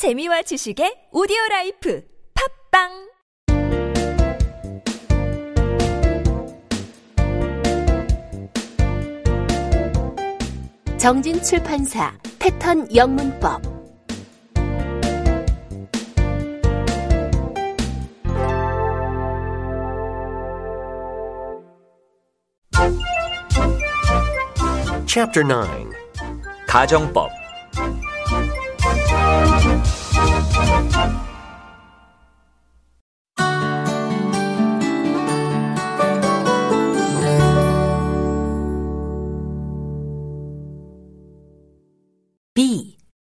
재미와 지식의 오디오 라이프 팝빵! 정진 출판사 패턴 영문법. Chapter 9 가정법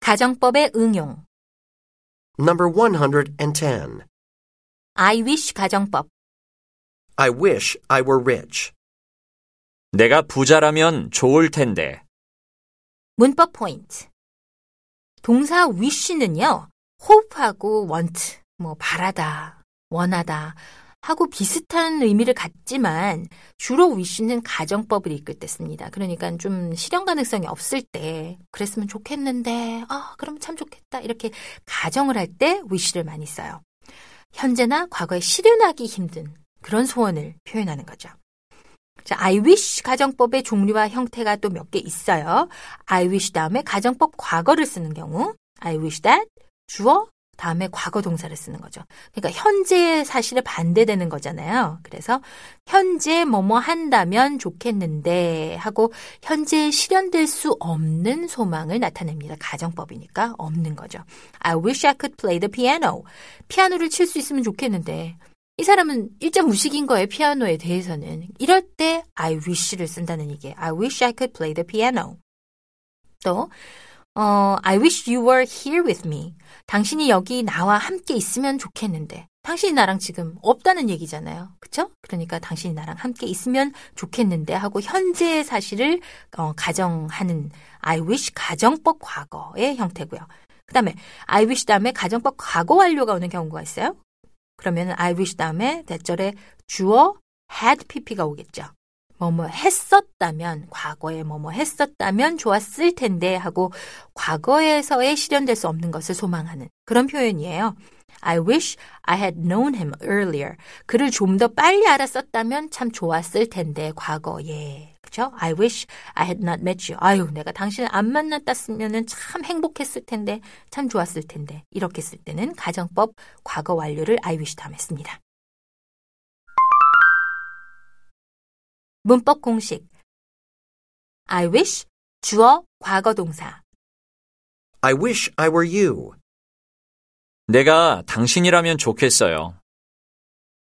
가정법의 응용. Number 110 I wish 가정법. I wish I were rich. 내가 부자라면 좋을 텐데. 문법 포인트. 동사 wish는요 hope하고 want 뭐 바라다 원하다 하고 비슷한 의미를 갖지만 주로 wish는 가정법을 이끌 때 씁니다. 그러니까 좀 실현 가능성이 없을 때 그랬으면 좋겠는데 아 그럼 참 좋겠다 이렇게 가정을 할때 wish를 많이 써요. 현재나 과거에 실현하기 힘든 그런 소원을 표현하는 거죠. 자, I wish 가정법의 종류와 형태가 또 몇 개 있어요. I wish 다음에 가정법 과거를 쓰는 경우, I wish that 주어 다음에 과거 동사를 쓰는 거죠. 그러니까 현재의 사실에 반대되는 거잖아요. 그래서 현재 뭐뭐 한다면 좋겠는데 하고 현재 실현될 수 없는 소망을 나타냅니다. 가정법이니까 없는 거죠. I wish I could play the piano. 피아노를 칠 수 있으면 좋겠는데 이 사람은 일점 무식인 거예요, 피아노에 대해서는. 이럴 때 I wish를 쓴다는 얘기예요. I wish I could play the piano. 또 어, I wish you were here with me. 당신이 여기 나와 함께 있으면 좋겠는데. 당신이 나랑 지금 없다는 얘기잖아요. 그쵸? 그러니까 당신이 나랑 함께 있으면 좋겠는데 하고 현재의 사실을 어, 가정하는 I wish 가정법 과거의 형태고요. 그 다음에 I wish 다음에 가정법 과거 완료가 오는 경우가 있어요. 그러면 I wish 다음에 대절에 주어 had pp가 오겠죠. 뭐뭐 했었다면 과거에 뭐뭐 했었다면 좋았을 텐데 하고 과거에서의 실현될 수 없는 것을 소망하는 그런 표현이에요. I wish I had known him earlier. 그를 좀 더 빨리 알았었다면 참 좋았을 텐데 과거에. 그죠? I wish I had not met you. 아유, 내가 당신을 안 만났다면은 참 행복했을 텐데, 참 좋았을 텐데. 이렇게 쓸 때는 가정법 과거 완료를 I wish 다음에 씁니다. 문법 공식. I wish 주어 과거 동사. I wish I were you. 내가 당신이라면 좋겠어요.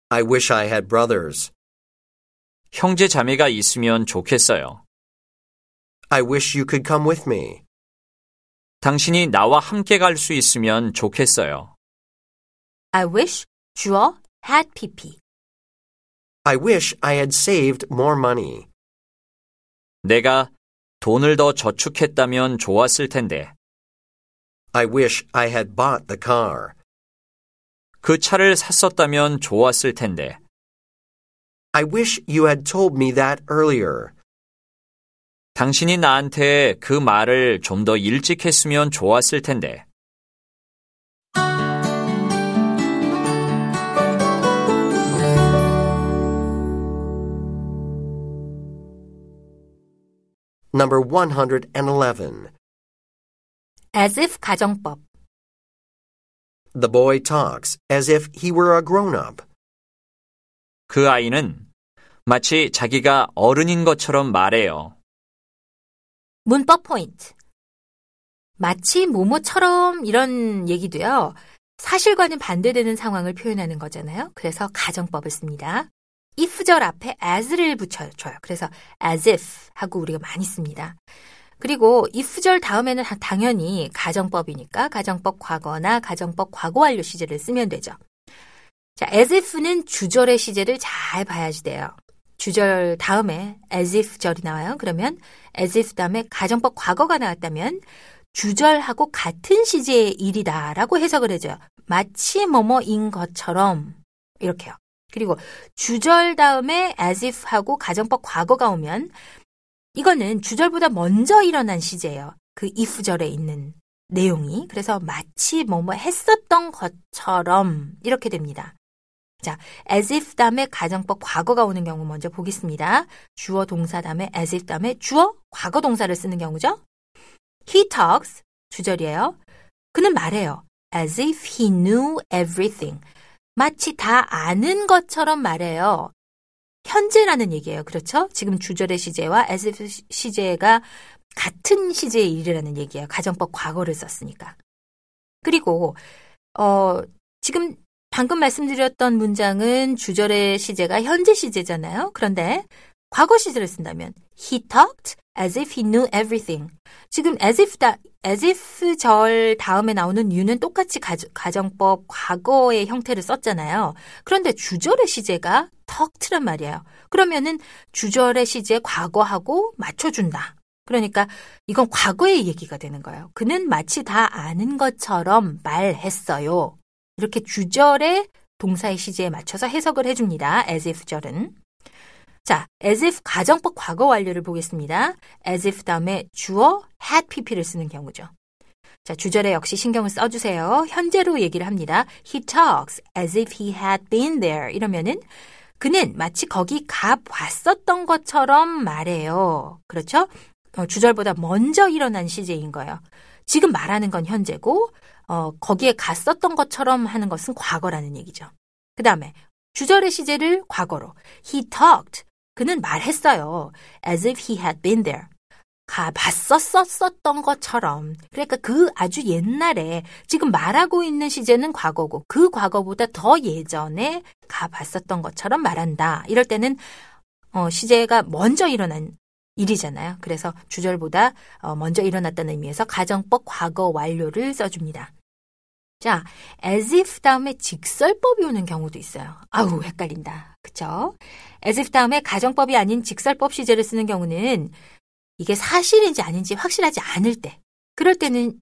I wish I had brothers. 형제 자매가 있으면 좋겠어요. I wish you could come with me. 당신이 나와 함께 갈 수 있으면 좋겠어요. I wish 주어 had pp. I wish I had saved more money. 내가 돈을 더 저축했다면 좋았을 텐데 I wish I had bought the car. 그 차를 샀었다면 좋았을 텐데 I wish you had told me that earlier. 당신이 나한테 그 말을 좀 더 일찍 했으면 좋았을 텐데 Number 111. as if 가정법. The boy talks as if he were a grown up. 그 아이는 마치 자기가 어른인 것처럼 말해요. 문법 포인트. 마치 모모처럼 이런 얘기도요. 사실과는 반대되는 상황을 표현하는 거잖아요. 그래서 가정법을 씁니다. If절 앞에 as를 붙여줘요. 그래서 as if 하고 우리가 많이 씁니다. 그리고 if절 다음에는 다- 당연히 가정법이니까 가정법 과거나 가정법 과거 완료 시제를 쓰면 되죠. 자, as if는 주절의 시제를 잘 봐야지 돼요. 주절 다음에 as if 절이 나와요. 그러면 as if 다음에 가정법 과거가 나왔다면 주절하고 같은 시제의 일이다라고 해석을 해줘요. 마치 뭐뭐인 것처럼 이렇게요. 그리고 주절 다음에 as if 하고 가정법 과거가 오면 이거는 주절보다 먼저 일어난 시제예요. 그 if절에 있는 내용이. 그래서 마치 뭐뭐 했었던 것처럼 이렇게 됩니다. 자, as if 다음에 가정법 과거가 오는 경우 먼저 보겠습니다. 주어 동사 다음에 as if 다음에 주어 과거 동사를 쓰는 경우죠. He talks 주절이에요. 그는 말해요. as if he knew everything. 마치 다 아는 것처럼 말해요. 현재라는 얘기예요. 그렇죠? 지금 주절의 시제와 as if 시제가 같은 시제의 일이라는 얘기예요. 가정법 과거를 썼으니까. 그리고 어 지금 방금 말씀드렸던 문장은 주절의 시제가 현재 시제잖아요. 그런데 과거 시제를 쓴다면 he talked as if he knew everything. 지금 as if 다, as if 절 다음에 나오는 you는 똑같이 가정법 과거의 형태를 썼잖아요. 그런데 주절의 시제가 talked란 말이에요. 그러면은 주절의 시제 과거하고 맞춰준다. 그러니까 이건 과거의 얘기가 되는 거예요. 그는 마치 다 아는 것처럼 말했어요. 이렇게 주절의 동사의 시제에 맞춰서 해석을 해줍니다. as if 절은. 자, as if 가정법 과거 완료를 보겠습니다. as if 다음에 주어 had pp를 쓰는 경우죠. 자, 주절에 역시 신경을 써주세요. 현재로 얘기를 합니다. He talks as if he had been there. 이러면은 그는 마치 거기 가 봤었던 것처럼 말해요. 그렇죠? 어, 주절보다 먼저 일어난 시제인 거예요. 지금 말하는 건 현재고, 어, 거기에 갔었던 것처럼 하는 것은 과거라는 얘기죠. 그 다음에 주절의 시제를 과거로. He talked. 그는 말했어요. As if he had been there. 가봤었었던 것처럼. 그러니까 그 아주 옛날에 지금 말하고 있는 시제는 과거고 그 과거보다 더 예전에 가봤었던 것처럼 말한다. 이럴 때는 어, 시제가 먼저 일어난 일이잖아요. 그래서 주절보다 어, 먼저 일어났다는 의미에서 가정법 과거 완료를 써줍니다. 자, as if 다음에 직설법이 오는 경우도 있어요. 아우, 헷갈린다. 그쵸? as if 다음에 가정법이 아닌 직설법 시제를 쓰는 경우는 이게 사실인지 아닌지 확실하지 않을 때, 그럴 때는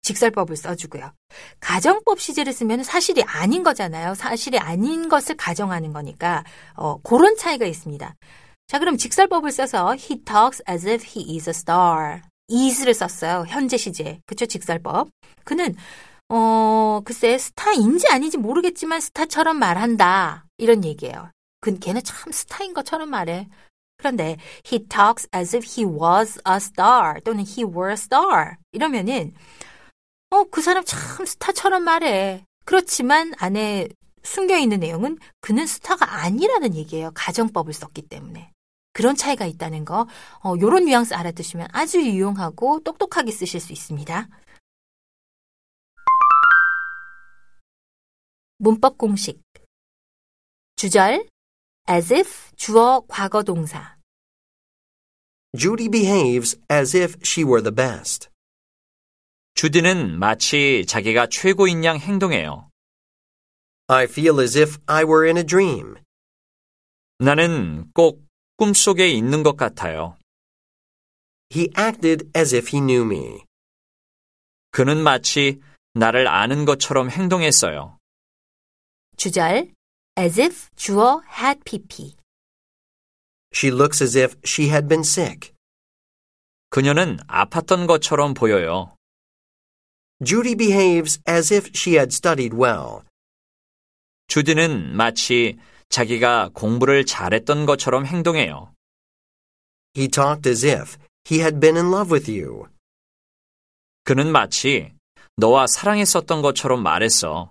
직설법을 써주고요. 가정법 시제를 쓰면 사실이 아닌 거잖아요. 사실이 아닌 것을 가정하는 거니까, 어, 그런 차이가 있습니다. 자, 그럼 직설법을 써서 he talks as if he is a star. is를 썼어요. 현재 시제. 그쵸? 직설법. 그는 어, 글쎄, 스타인지 아닌지 모르겠지만 스타처럼 말한다. 이런 얘기예요. 그, 걔는 참 스타인 것처럼 말해. 그런데 he talks as if he was a star 또는 he were a star 이러면은 어, 그 사람 참 스타처럼 말해. 그렇지만 안에 숨겨 있는 내용은 그는 스타가 아니라는 얘기예요. 가정법을 썼기 때문에. 그런 차이가 있다는 거, 어, 요런 뉘앙스 알아두시면 아주 유용하고 똑똑하게 쓰실 수 있습니다. 문법 공식. 주절, as if 주어 과거 동사. Judy behaves as if she were the best. 주디는 마치 자기가 최고인 양 행동해요. I feel as if I were in a dream. 나는 꼭 꿈속에 있는 것 같아요. He acted as if he knew me. 그는 마치 나를 아는 것처럼 행동했어요. 주절 as if 주어 had pp. She looks as if she had been sick. 그녀는 아팠던 것처럼 보여요. Judy behaves as if she had studied well. 주디는 마치 자기가 공부를 잘했던 것처럼 행동해요. He talked as if he had been in love with you. 그는 마치 너와 사랑했었던 것처럼 말했어.